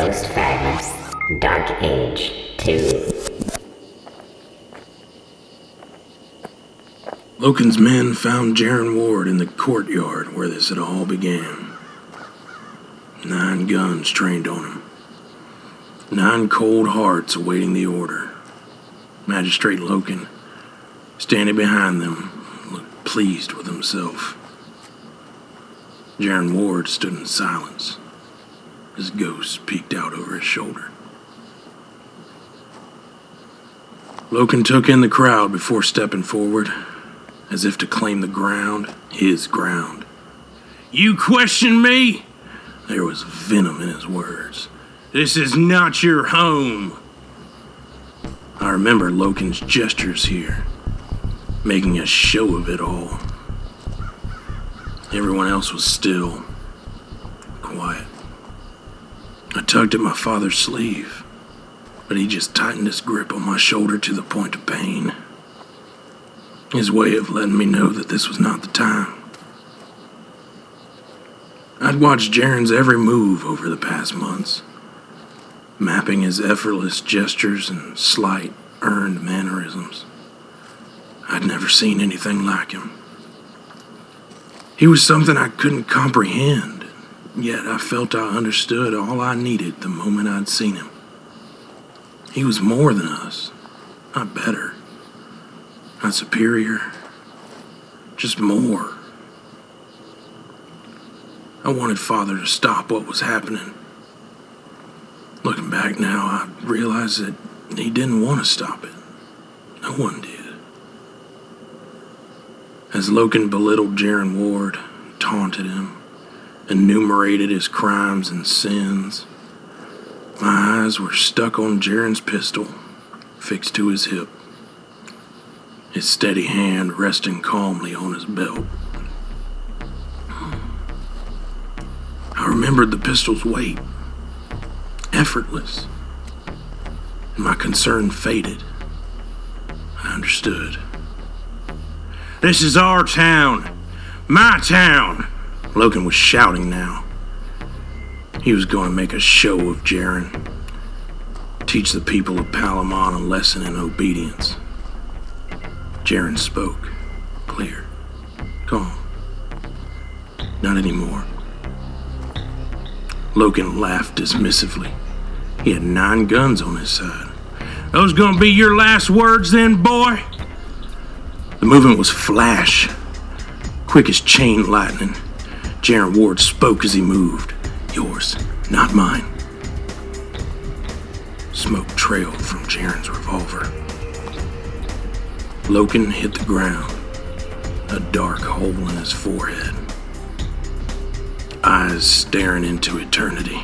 Ghost Fragments Dark Age 2. Loken's men found Jaren Ward in the courtyard where this had all began. Nine guns trained on him. Nine cold hearts awaiting the order. Magistrate Loken, standing behind them, looked pleased with himself. Jaren Ward stood in silence. His ghost peeked out over his shoulder. Loken took in the crowd before stepping forward, as if to claim the ground, his ground. You question me? There was venom in his words. This is not your home. I remember Loken's gestures here, making a show of it all. Everyone else was still, quiet. I tugged at my father's sleeve, but he just tightened his grip on my shoulder to the point of pain. His way of letting me know that this was not the time. I'd watched Jaren's every move over the past months, mapping his effortless gestures and slight, earned mannerisms. I'd never seen anything like him. He was something I couldn't comprehend, yet I felt I understood all I needed the moment I'd seen him. He was more than us, not better, not superior, just more. I wanted Father to stop what was happening. Looking back now, I realize that he didn't want to stop it. No one did. As Loken belittled Jaren Ward, taunted him, enumerated his crimes and sins, my eyes were stuck on Jaren's pistol, fixed to his hip, his steady hand resting calmly on his belt. I remembered the pistol's weight, effortless, and my concern faded. I understood. This is our town. My town. Loken was shouting now. He was going to make a show of Jaren. Teach the people of Palamon a lesson in obedience. Jaren spoke. Clear. Calm. Not anymore. Loken laughed dismissively. He had nine guns on his side. Those gonna be your last words then, boy? The movement was flash, quick as chain lightning. Jaren Ward spoke as he moved. Yours, not mine. Smoke trailed from Jaren's revolver. Loken hit the ground, a dark hole in his forehead. Eyes staring into eternity.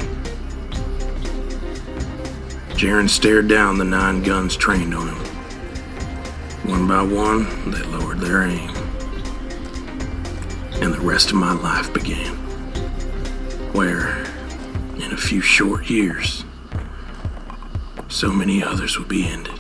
Jaren stared down the nine guns trained on him. One by one, they lowered their aim. And the rest of my life began. Where, in a few short years, so many others would be ended.